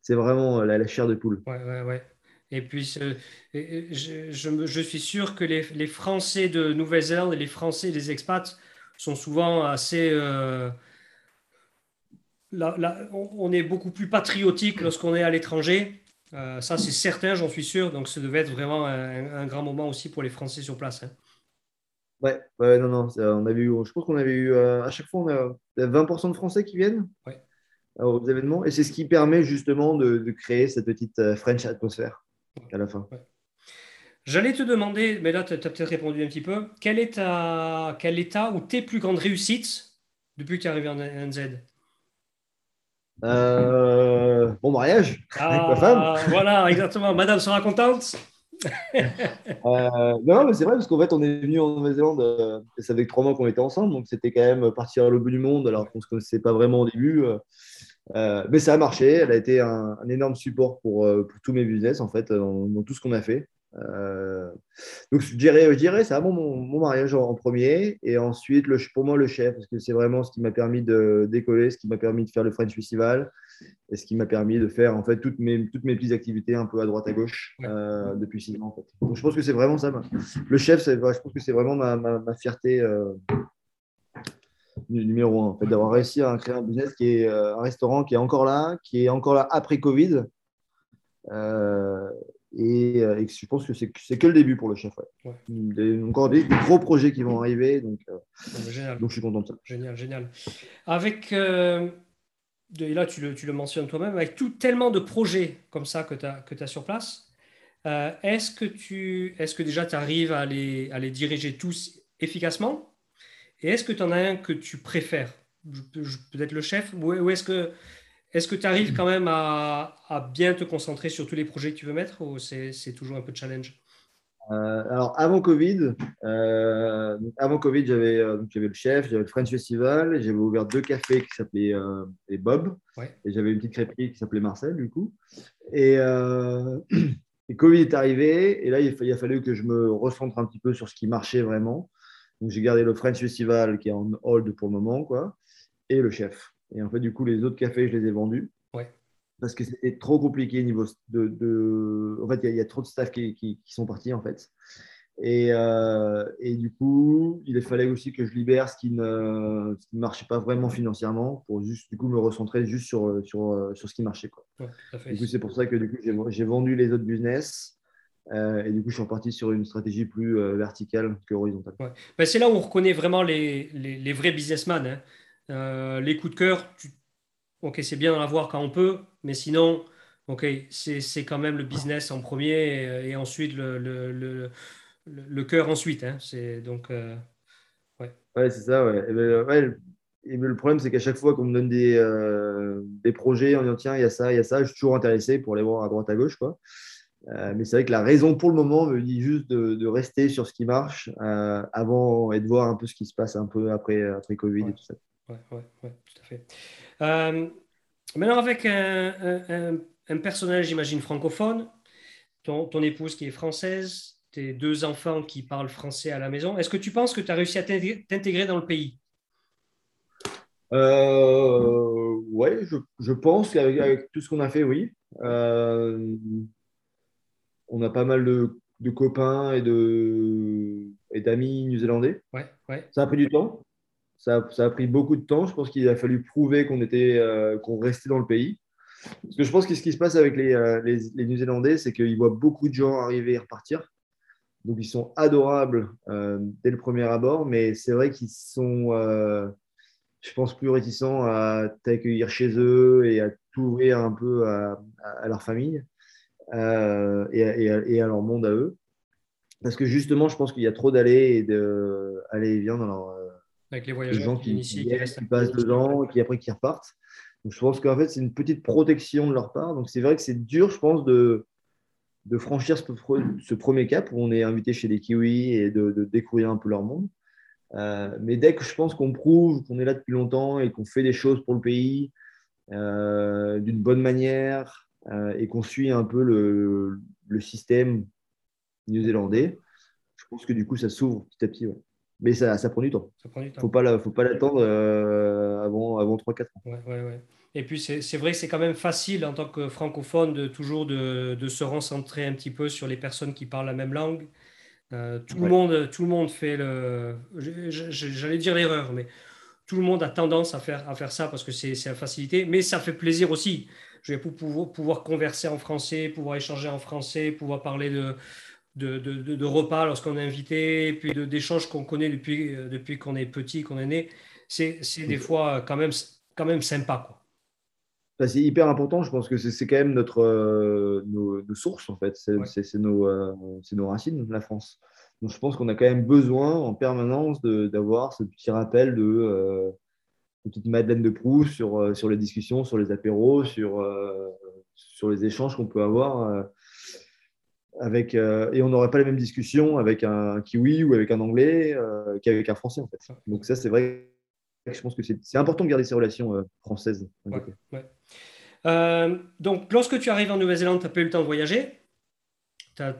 c'est vraiment la, chair de poule. Ouais, ouais, ouais. Et puis, je, je, je, suis sûr que les, les Français de Nouvelle-Zélande et les Français, les expats, sont souvent assez. là, on est beaucoup plus patriotique lorsqu'on est à l'étranger. Euh, ça, c'est certain, j'en suis sûr. Donc, ça devait être vraiment un, grand moment aussi pour les Français sur place. Hein. Ouais, ouais, non, non. On avait eu, je pense qu'on avait eu, euh, à chaque fois, on a 20% de Français qui viennent euh, aux événements. Et c'est ce qui permet justement de, créer cette petite French atmosphère à la fin. J'allais te demander, mais là, tu as peut-être répondu un petit peu, quel est, ta, quel état ou tes plus grandes réussites depuis que tu es arrivé en NZ euh, mon mariage avec ma femme. Ah, voilà, exactement. Madame sera contente. euh, non, mais c'est vrai, parce qu'en fait, on est venu en Nouvelle-Zélande, euh, ça fait trois mois qu'on était ensemble, donc c'était quand même partir à l'autre bout du monde, alors qu'on ne se connaissait pas vraiment au début. Euh, mais ça a marché, elle a été un, énorme support pour, pour, tous mes business, en fait, dans tout ce qu'on a fait. Euh, donc je dirais, je dirais c'est mon, mon, mariage en, premier et ensuite le, pour moi le chef parce que c'est vraiment ce qui m'a permis de décoller, ce qui m'a permis de faire le French Festival et ce qui m'a permis de faire en fait toutes mes, toutes mes petites activités un peu à droite à gauche euh, depuis six ans. En fait. Donc je pense que c'est vraiment ça. Le chef, je pense que c'est vraiment ma, ma, fierté euh, numéro un en fait, d'avoir réussi à créer un business qui est un restaurant qui est encore là, qui est encore là après Covid. Euh, et, je pense que c'est que le début pour le chef. Ouais. encore des, gros projets qui vont arriver. Donc, euh, donc je suis content de ça. Génial, génial. Avec, euh, et là tu le, tu le mentionnes toi-même, avec tout, tellement de projets comme ça que tu as, que as sur place, est-ce que, tu, est -ce que déjà tu arrives à les, à les diriger tous efficacement? Et est-ce que tu en as un que tu préfères? Peut-être le chef Ou, est-ce que est-ce que tu arrives quand même à, bien te concentrer sur tous les projets que tu veux mettre ou c'est toujours un peu de challenge? Euh, alors avant Covid, euh, avant Covid, j'avais euh, le chef, j'avais le French Festival, j'avais ouvert deux cafés qui s'appelaient les Bob, et j'avais une petite crêperie qui s'appelait Marcel du coup. Et, et, Covid est arrivé, et là il, il, a fallu que je me recentre un petit peu sur ce qui marchait vraiment. Donc j'ai gardé le French Festival qui est en hold pour le moment, quoi, et le chef. Et en fait, du coup, les autres cafés, je les ai vendus. Ouais. Parce que c'était trop compliqué niveau de. de... En fait, il y, a trop de staff qui, qui, sont partis, en fait. Et, euh, et, du coup, il fallait aussi que je libère ce qui ne, ne, marchait pas vraiment financièrement pour juste du coup me recentrer juste sur, sur, sur ce qui marchait. Quoi. Ouais, du coup, c'est pour ça que du coup, j'ai vendu les autres business. Euh, et du coup, je suis reparti sur une stratégie plus euh, verticale que horizontale. Ouais. Ben, c'est là où on reconnaît vraiment les, les, les vrais businessmen. Hein. Euh, les coups de cœur, ok, c'est bien d'en avoir quand on peut, mais sinon, ok, c'est quand même le business en premier et, ensuite le, le, le, cœur ensuite. Hein. C'est donc, ouais. Ouais, c'est ça, ouais. Et, ben, le problème, c'est qu'à chaque fois qu'on me donne des, des projets en disant tiens, il y a ça, il y a ça, je suis toujours intéressé pour les voir à droite, à gauche. Quoi. Mais c'est vrai que la raison pour le moment me dit juste de, de rester sur ce qui marche avant et de voir un peu ce qui se passe un peu après, après Covid et tout ça ouais, ouais, ouais, tout à fait. Euh, maintenant, avec un, un, personnage, j'imagine, francophone, ton, ton, épouse qui est française, tes deux enfants qui parlent français à la maison, est-ce que tu penses que tu as réussi à t'intégrer dans le pays? Euh, Ouais, je, je pense qu'avec avec tout ce qu'on a fait, oui. Euh, on a pas mal de, de copains et de et d'amis new-zélandais. Ouais, ouais. Ça a pris du temps ça, a pris beaucoup de temps. Je pense qu'il a fallu prouver qu'on était, euh, qu'on restait dans le pays. Parce que je pense que ce qui se passe avec les, euh, les, les New-Zélandais, c'est qu'ils voient beaucoup de gens arriver et repartir. Donc, ils sont adorables euh, dès le premier abord, mais c'est vrai qu'ils sont, je pense, plus réticents à t'accueillir chez eux et à t'ouvrir un peu à, à, leur famille et à, et, à, leur monde à eux. Parce que justement, je pense qu'il y a trop d'allées et de aller et vient dans leur, avec les voyageurs gens qui, qui, qui, passent dedans, qui après qui repartent. je pense qu'en fait, c'est une petite protection de leur part. Donc, c'est vrai que c'est dur, je pense, de, de franchir ce, premier cap où on est invité chez les Kiwis et de, découvrir un peu leur monde. Euh, mais dès que je pense qu'on prouve qu'on est là depuis longtemps et qu'on fait des choses pour le pays euh, d'une bonne manière euh, et qu'on suit un peu le, le système néo-zélandais, je pense que du coup, ça s'ouvre petit à petit. Mais ça, ça, prend du temps. Il ne faut pas l'attendre avant, avant 3-4 ans. Ouais, ouais, ouais. Et puis, c'est vrai que c'est quand même facile en tant que francophone de toujours de, de, se recentrer un petit peu sur les personnes qui parlent la même langue. Euh, tout, le monde, tout le monde fait le. J'allais dire l'erreur, mais tout le monde a tendance à faire, à faire ça parce que c'est la facilité, mais ça fait plaisir aussi. Je vais pouvoir, pouvoir converser en français, pouvoir échanger en français, pouvoir parler de, de, de, de repas lorsqu'on est invité, puis d'échanges qu'on connaît depuis, depuis qu'on est petit, qu'on est né. C'est des fois quand même, quand même sympa. Quoi c'est hyper important. Je pense que c'est quand même notre, euh, nos, sources, en fait. C'est nos, euh, nos, racines, la France. Donc, je pense qu'on a quand même besoin en permanence d'avoir ce petit rappel de euh, petite Madeleine de Proust sur, euh, sur les discussions, sur les apéros, sur, sur les échanges qu'on peut avoir. avec, et on n'aurait pas les mêmes discussions avec un kiwi ou avec un anglais qu'avec un français, en fait. Donc, ça, c'est vrai je pense que c'est important de garder ces relations françaises. Euh, donc, lorsque tu arrives en Nouvelle-Zélande, tu n'as pas eu le temps de voyager. Tu as,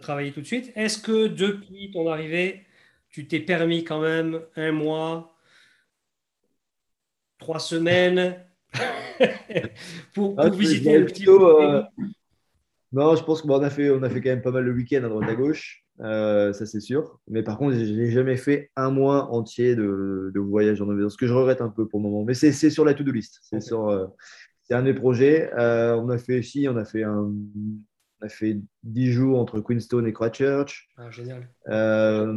travaillé tout de suite. Est-ce que depuis ton arrivée, tu t'es permis quand même un mois, trois semaines pour, ah, visiter le petit euh, Non, je pense qu'on a, fait, on a fait quand même pas mal le week-end à droite à gauche. Euh, ça c'est sûr. Mais par contre, je n'ai jamais fait un mois entier de, voyage en Nouvelle-Zélande, ce que je regrette un peu pour le moment. Mais c'est sur la to-do list. C'est c'est un des projets. Euh, on a fait ici, on a fait un, on a fait 10 jours entre Queenstone et Christchurch. Ah, génial. Euh,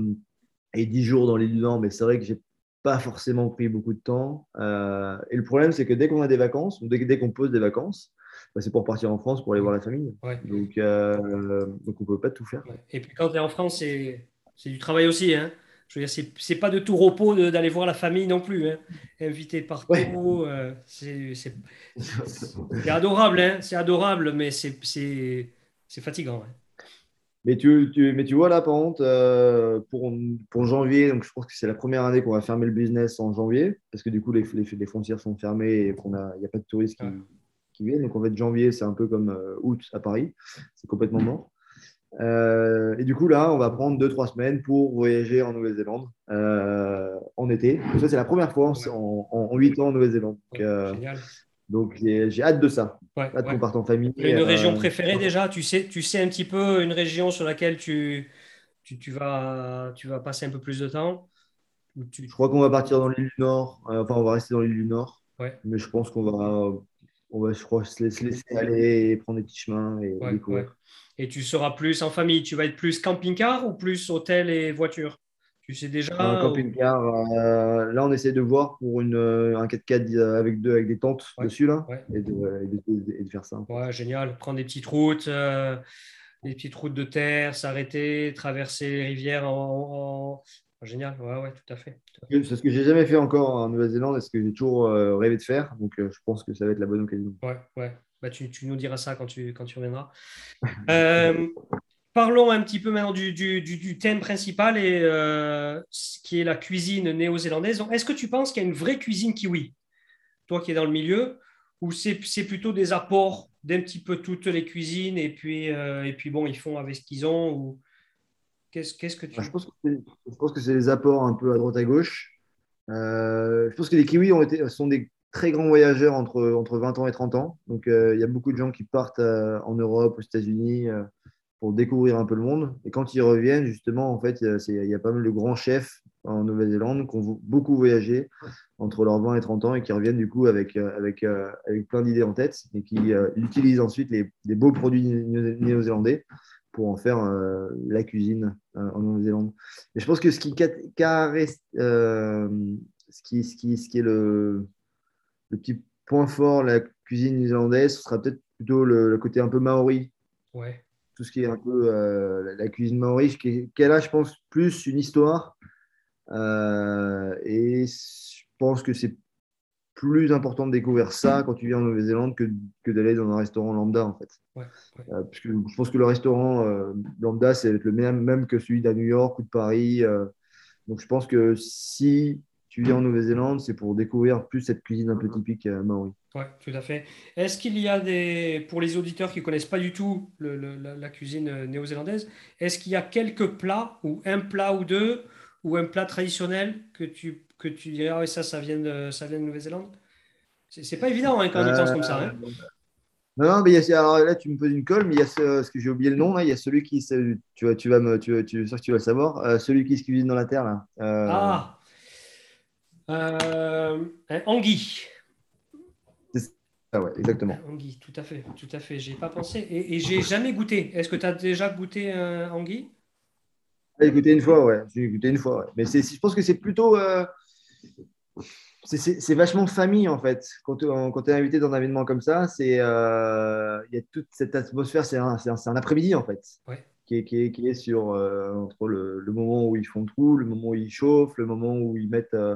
et 10 jours dans l'île du Nord, mais c'est vrai que j'ai pas forcément pris beaucoup de temps. Euh, et le problème, c'est que dès qu'on a des vacances, ou dès, dès qu'on pose des vacances, bah, c'est pour partir en France pour aller voir la famille. Donc, donc on ne peut pas tout faire. Et puis quand tu es en France, c'est du travail aussi. Hein je veux dire, c'est pas de tout repos d'aller voir la famille non plus. Hein. Invité partout, euh, c'est adorable, hein. c'est adorable, mais c'est fatigant. Hein. Mais tu, tu, mais tu vois là, par contre, euh, pour, pour janvier, donc je pense que c'est la première année qu'on va fermer le business en janvier, parce que du coup, les, les, frontières sont fermées et qu'il n'y a, pas de touristes qui, qui, viennent. Donc en fait, janvier, c'est un peu comme euh, août à Paris, c'est complètement mort. Euh, et du coup, là, on va prendre 2-3 semaines pour voyager en Nouvelle-Zélande euh, en été. ça, c'est la première fois en, en, 8 ans en Nouvelle-Zélande. Donc, euh, j'ai hâte de ça. hâte qu'on parte en famille. Une région préférée déjà tu sais, tu sais un petit peu une région sur laquelle tu, tu, tu vas, tu vas passer un peu plus de temps Je crois qu'on va partir dans l'île du Nord. enfin, on va rester dans l'île du Nord. Mais je pense qu'on va, on va je crois, se laisser, aller et prendre des petits chemins et découvrir. Et tu seras plus en famille. Tu vas être plus camping-car ou plus hôtel et voiture? Tu sais déjà Un camping-car. Euh, là, on essaie de voir pour une, euh, un 4x4 euh, avec, deux, avec des tentes dessus là, et, de, faire ça. Ouais, génial. Prendre des petites routes, des petites routes de terre, s'arrêter, traverser les rivières en, Génial, ouais, ouais, tout à fait. C'est ce que j'ai jamais fait encore en Nouvelle-Zélande et ce que j'ai toujours rêvé de faire. Donc, je pense que ça va être la bonne occasion. Ouais, ouais. Bah, tu, nous diras ça quand tu, quand tu reviendras. Euh, parlons un petit peu maintenant du, thème principal, et, euh, qui est la cuisine néo-zélandaise. Est-ce que tu penses qu'il y a une vraie cuisine kiwi, toi qui es dans le milieu, ou c'est plutôt des apports d'un petit peu toutes les cuisines, et puis, euh, et puis bon, ils font avec ce qu'ils ont ou... Qu'est-ce que tu... Bah, je pense que c'est des apports un peu à droite à gauche. je pense que les kiwis ont été, sont des très grands voyageurs entre, entre 20 ans et 30 ans. Donc, euh, il y a beaucoup de gens qui partent euh, en Europe, aux États-Unis, euh, pour découvrir un peu le monde. Et quand ils reviennent, justement, en fait, il y a pas mal de grands chefs en Nouvelle-Zélande qui ont beaucoup voyagé entre leurs 20 et 30 ans et qui reviennent du coup avec, avec, avec plein d'idées en tête et qui utilisent ensuite les, beaux produits néo-zélandais pour en faire la cuisine en Nouvelle-Zélande. Mais je pense que ce qui, ce qui, ce qui, ce qui est le, le petit point fort, la cuisine néerlandaise, ce sera peut-être plutôt le, côté un peu maori. Ouais. Tout ce qui est un peu euh, la, cuisine maori, qui, qui, a je pense, plus une histoire. Euh, et je pense que c'est plus important de découvrir ça quand tu viens en Nouvelle-Zélande que, que d'aller dans un restaurant lambda, en fait. Ouais, ouais. Euh, parce que je pense que le restaurant lambda, c'est le même, même que celui d'à New York ou de Paris. donc, je pense que si tu viens en Nouvelle-Zélande, c'est pour découvrir plus cette cuisine un peu typique maori. Ouais, tout à fait. Est-ce qu'il y a des, pour les auditeurs qui ne connaissent pas du tout le- le- la, cuisine euh, néo-zélandaise, est-ce qu'il y a quelques plats ou un plat ou deux ou un plat traditionnel que tu, que tu dirais, ah ouais, ça, ça vient de, ça vient de Nouvelle-Zélande? C'est pas évident hein, quand on y pense comme ça. hein. Non, non, mais il y a, alors là, tu me poses une colle, mais il y a ce, parce que j'ai oublié le nom, là, il y a celui qui, se- tu vas, tu vas me, tu, tu, sûr que tu vas le savoir, euh, celui qui se cuisine dans la terre, là. Euh, Ah, Euh, un anguille. Ah ouais, exactement. Anguille, tout à fait, tout à fait. J'ai pas pensé et, et j'ai jamais goûté. Est-ce que tu as déjà goûté un anguille? J'ai goûté une fois, ouais. J'ai goûté une fois, ouais. Mais c'est, je pense que c'est plutôt. euh, c'est- c'est c'est vachement famille, en fait. Quand tu es invité dans un événement comme ça, c'est, euh, il y a toute cette atmosphère. C'est un, c'est un, c'est un après-midi, en fait. Ouais. Qui est, qui est, qui est sur euh, entre le, le moment où ils font tout, le moment où ils chauffent, le moment où ils mettent euh,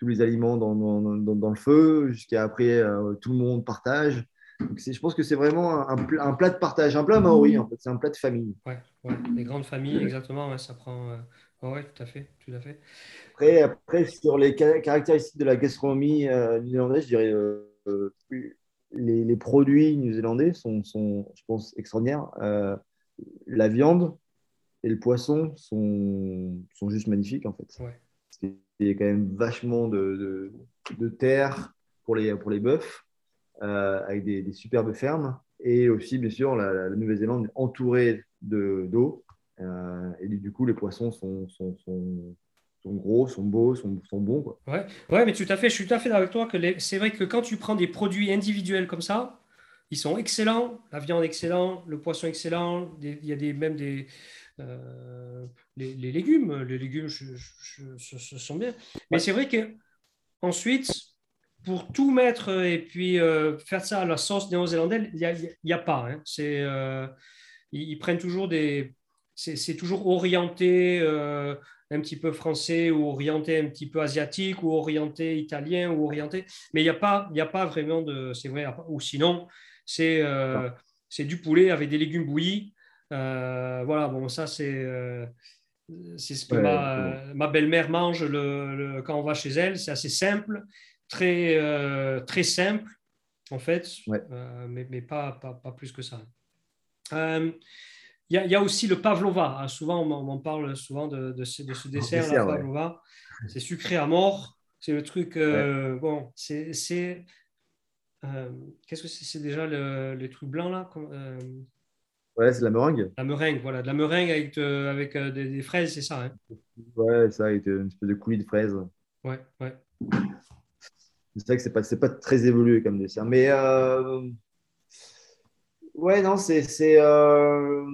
tous les aliments dans, dans, dans, dans le feu, jusqu'à après, euh, tout le monde partage. Donc je pense que c'est vraiment un, un plat, de partage, un plat maori, en fait. C'est un plat de famille. Ouais, ouais. Les grandes familles, exactement. ouais, ça prend. euh, ouais, ouais, tout à fait, tout à fait. Après, après, sur les ca- caractéristiques de la gastronomie euh, néo-zélandaise, je dirais euh, euh, les, les produits néo-zélandais sont, sont, je pense, extraordinaires. Euh, la viande et le poisson sont, sont juste magnifiques, en fait. Ouais. Qu'il y a quand même vachement de, de, terre pour les, pour les bœufs, euh, avec des, superbes fermes. Et aussi, bien sûr, la, la Nouvelle-Zélande est entourée de- d'eau. Euh, et du coup, les poissons sont, sont, sont, gros, sont beaux, sont, bons. Ouais, ouais, mais tout à fait, je suis tout à fait d'accord avec toi que c'est vrai que quand tu prends des produits individuels comme ça, ils sont excellents, la viande excellente, le poisson excellent, il y a des, même des euh, les, les légumes, les légumes je, je- je- ce sont bien. Mais c'est vrai que ensuite, pour tout mettre et puis euh, faire ça à la sauce néo-zélandaise, il n'y a, y a pas. hein. C'est, euh, ils, ils prennent toujours des. C'est toujours orienté un petit peu français ou orienté un petit peu asiatique ou orienté italien ou orienté. Mais il n'y a, pas- il y a pas vraiment de. C'est vrai. Ou sinon, c'est euh, c'est du poulet avec des légumes bouillis. Euh, voilà, bon, ça, c'est. euh, c'est ce que Ouais, ma, ma belle-mère mange le, le- quand on va chez elle. C'est assez simple, très, euh, très simple, en fait, Ouais. mais, mais pas, pas, pas plus que ça. Il y, a- il y a aussi le pavlova. hein. Souvent, on, parle souvent de, de ce, de ce dessert, dessert, ouais. pavlova. C'est sucré à mort. C'est le truc. euh, Bon, c'est. euh, Qu'est-ce que c'est déjà le, les trucs blancs là euh, Ouais, c'est de la meringue. La meringue, voilà. De la meringue avec, de- avec euh, des, des fraises, c'est ça. hein Ouais, ça, avec une espèce de coulis de fraises. ouais, ouais. C'est vrai que c'est pas, c'est pas très évolué comme dessert. Mais euh, ouais, non, c'est. c'est, euh,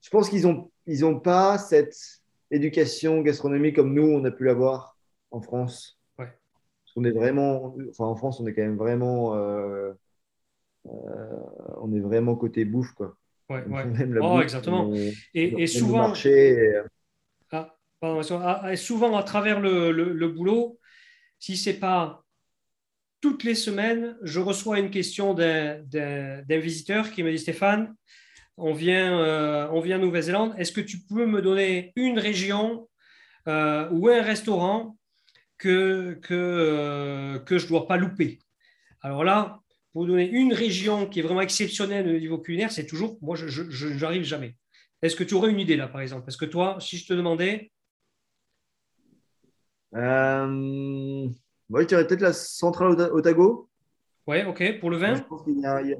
je pense qu'ils n'ont ils ont pas cette éducation gastronomique comme nous, on a pu l'avoir en France. Ouais. Parce qu'on est vraiment. Enfin, en France, on est quand même vraiment. euh, euh, on est vraiment côté bouffe, quoi. Ouais, ouais. Oh, bouffe, exactement. Et, souvent, marché, et- ah, pardon, ah, souvent à travers le, le- le boulot, si c'est pas toutes les semaines, je reçois une question d'un- visiteur qui me dit Stéphane, on vient, euh, on vient en Nouvelle-Zélande, est-ce que tu peux me donner une région euh, ou un restaurant que, que, euh, que je ne dois pas louper? Alors là, pour donner une région qui est vraiment exceptionnelle au niveau culinaire, c'est toujours, moi, je n'arrive jamais. Est-ce que tu aurais une idée là, par exemple? Parce que toi, si je te demandais, Euh, moi, je dirais peut-être la centrale Ota- Otago. ouais, ok, pour le vin? Je pense y a-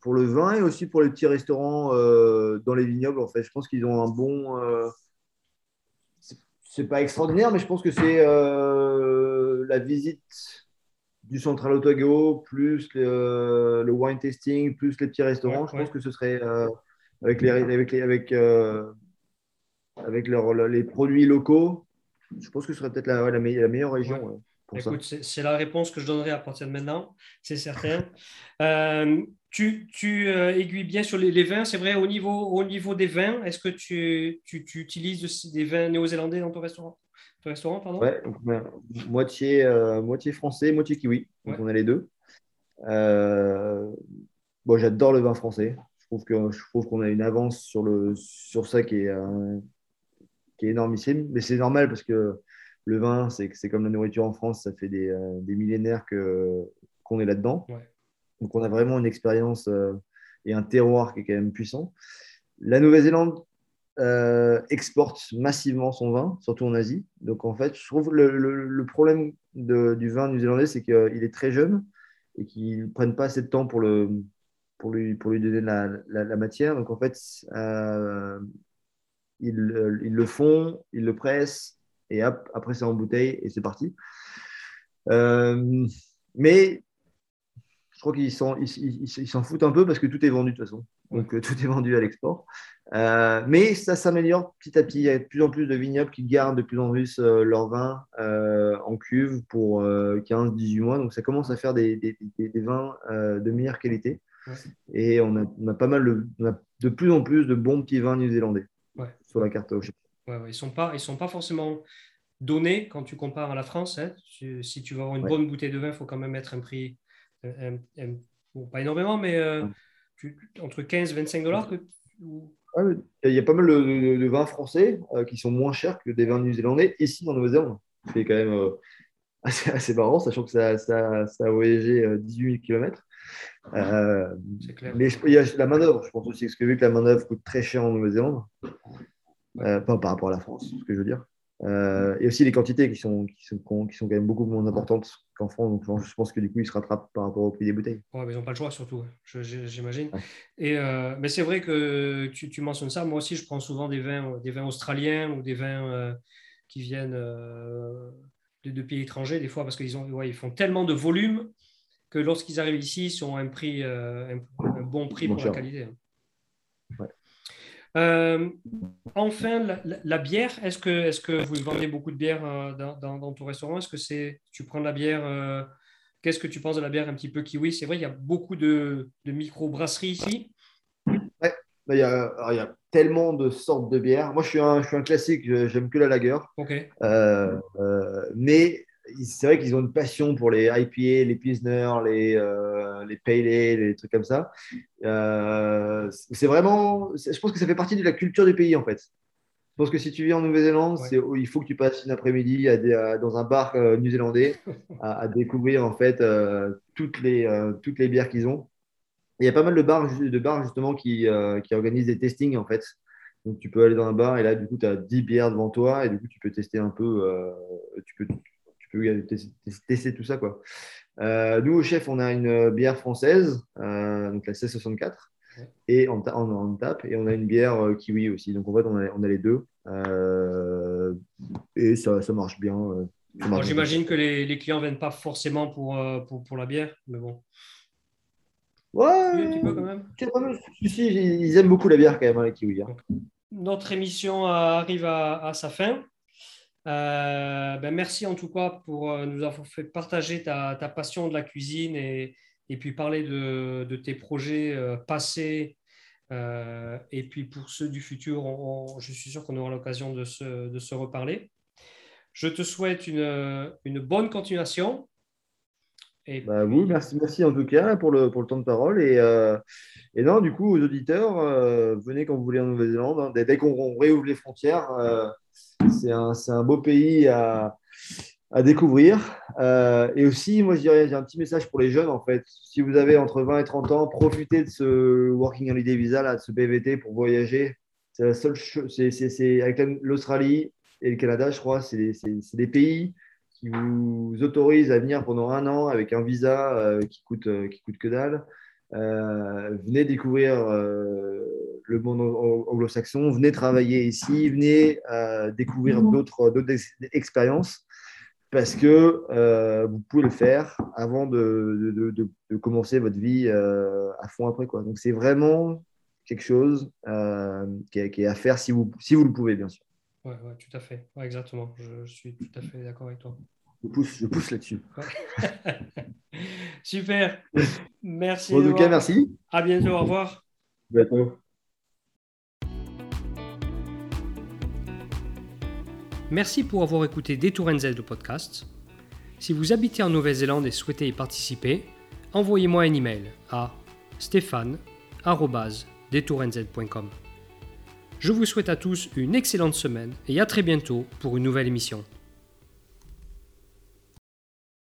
pour le vin et aussi pour les petits restaurants euh, dans les vignobles, en fait, je pense qu'ils ont un bon. euh, c'est- c'est pas extraordinaire, mais je pense que c'est euh, la visite du Central Otago, plus le, le wine tasting, plus les petits restaurants. Ouais, je ouais. pense que ce serait euh, avec, les, avec, les, avec, euh, avec leur- les produits locaux. Je pense que ce serait peut-être la, meilleure, la meilleure région Ouais. Écoute, c'est la réponse que je donnerai à partir de maintenant, c'est certain. Euh, tu tu euh, aiguilles bien sur les, les vins, c'est vrai, au niveau, au niveau des vins, est-ce que tu, tu, tu utilises de- des vins néo-zélandais dans ton restaurant, restaurant, pardon? Ouais, moitié, moitié français, moitié kiwi. Donc on a les deux. bon, j'adore le vin français. Je trouve que je trouve qu'on a une avance sur le sur ça qui est qui est énormissime. Mais c'est normal parce que le vin, c'est comme la nourriture en France, ça fait des, des millénaires que qu'on est là-dedans. Donc on a vraiment une expérience et un terroir qui est quand même puissant. La Nouvelle-Zélande euh, exporte massivement son vin, surtout en Asie. Donc en fait, je trouve le, le, problème du vin néo-zélandais, c'est qu'il est très jeune et qu'ils ne prennent pas assez de temps pour, lui, donner la, matière. Donc en fait, euh, ils, le font, ils le pressent et après c'est en bouteille et c'est parti. Euh, mais je crois qu'ils s'en foutent un peu parce que tout est vendu de toute façon. Donc euh, tout est vendu à l'export. Euh, mais ça s'améliore petit à petit. Il y a de plus en plus de vignobles qui gardent de plus en plus euh, leur vin en cuve pour 15-18 mois. Donc ça commence à faire des, des, des, vins de meilleure qualité. Et on a, on a, pas mal de, de plus en plus de bons petits vins néo-zélandais sur la carte. ils ne sont, pas, ils sont pas forcément donnés quand tu compares à la France. Hein. Si tu veux avoir une bonne bouteille de vin, il faut quand même mettre un prix pas énormément, mais euh, entre 15 et 25 dollars. il y a pas mal de, vins français euh, qui sont moins chers que des vins néo-zélandais ici en Nouvelle-Zélande. C'est quand même euh, assez, assez, marrant, sachant que ça, ça, ça a voyagé 18 000 km. mais il y a la main-d'œuvre, je pense aussi, parce que vu que la main-d'œuvre coûte très cher en Nouvelle-Zélande, pas par rapport à la France, ce que je veux dire. Et aussi les quantités qui sont, qui sont, qui sont quand même beaucoup moins importantes qu'en France. Donc, je pense que du coup, ils se rattrapent par rapport au prix des bouteilles. Ouais, mais ils n'ont pas le choix, surtout, j'imagine. Et euh, mais c'est vrai que tu, tu, mentionnes ça. Moi aussi, je prends souvent des vins, des vins australiens ou des vins euh, qui viennent euh, de, pays étrangers, des fois, parce qu'ils ouais, ils font tellement de volume que lorsqu'ils arrivent ici, ils ont un, prix, un, bon prix pour la qualité. Hein. Ouais. Euh, enfin, la, bière, est-ce que, est que vous vendez beaucoup de bière euh, dans, ton restaurant? Est-ce que c'est tu prends de la bière euh, Qu'est-ce que tu penses de la bière un petit peu kiwi? C'est vrai, il y a beaucoup de, de micro-brasseries ici. Ouais, bah, il, y a, il, y a, tellement de sortes de bières. Moi, je suis un, je suis un classique, j'aime que la lager. Mais c'est vrai qu'ils ont une passion pour les IPA, les Pilsner, les, euh, les Pale Ale, les trucs comme ça. Euh, c'est vraiment, je pense que ça fait partie de la culture du pays en fait. Je pense que si tu vis en Nouvelle-Zélande, il faut que tu passes une après-midi dans un bar euh, néo-zélandais à, découvrir en fait toutes, les, toutes les bières qu'ils ont. il y a pas mal de bars, de bars justement qui, qui organisent des testings en fait. Donc tu peux aller dans un bar et là du coup tu as 10 bières devant toi et du coup tu peux tester un peu, tu peux tester tout ça. Quoi. Euh, nous, au chef, on a une bière française, euh, donc la C64, et on, tape, et on a une bière euh, kiwi aussi. Donc en fait, on a, on a les deux. et ça, ça, marche bien. J'imagine que les, les, clients ne viennent pas forcément pour, pour, pour, la bière, mais bon. Ouais, un petit peu quand même. ils aiment beaucoup la bière quand même, hein, les kiwis. Hein. Notre émission arrive à, à sa fin. Euh, ben merci en tout cas pour euh, nous avoir fait partager ta, passion de la cuisine et, puis parler de, tes projets euh, passés. et puis pour ceux du futur, je suis sûr qu'on aura l'occasion de se, de se, reparler. Je te souhaite une bonne continuation. Et bah, oui, merci, merci en tout cas pour le, pour le temps de parole. Et, et non, du coup, aux auditeurs, venez quand vous voulez en Nouvelle-Zélande. Hein. Dès, qu'on réouvre les frontières, c'est un, un, beau pays à, à découvrir. Euh, et aussi, moi, je dirais, j'ai un petit message pour les jeunes, en fait. Si vous avez entre 20 et 30 ans, profitez de ce Working Holiday Visa, là, de ce PVT pour voyager. C'est la seule chose. C'est avec l'Australie et le Canada, je crois, c'est des, pays qui vous autorisent à venir pendant un an avec un visa euh, qui, coûte, euh, qui coûte que dalle. venez découvrir le monde anglo-saxon, venez travailler ici, venez euh, découvrir mhm. d'autres expériences parce que euh, vous pouvez le faire avant de, de, commencer votre vie euh, à fond après. Quoi. Donc c'est vraiment quelque chose qui est, à faire si vous, si vous le pouvez, bien sûr. Oui, ouais, tout à fait. Ouais, exactement. Je, suis tout à fait d'accord avec toi. Je pousse, je pousse là-dessus. Super. Merci. En tout cas, merci. À bientôt. Au revoir. À bientôt. Merci pour avoir écouté Détour NZ le podcast. Si vous habitez en Nouvelle-Zélande et souhaitez y participer, envoyez-moi un email à stéphane.detournz.com. Je vous souhaite à tous une excellente semaine et à très bientôt pour une nouvelle émission.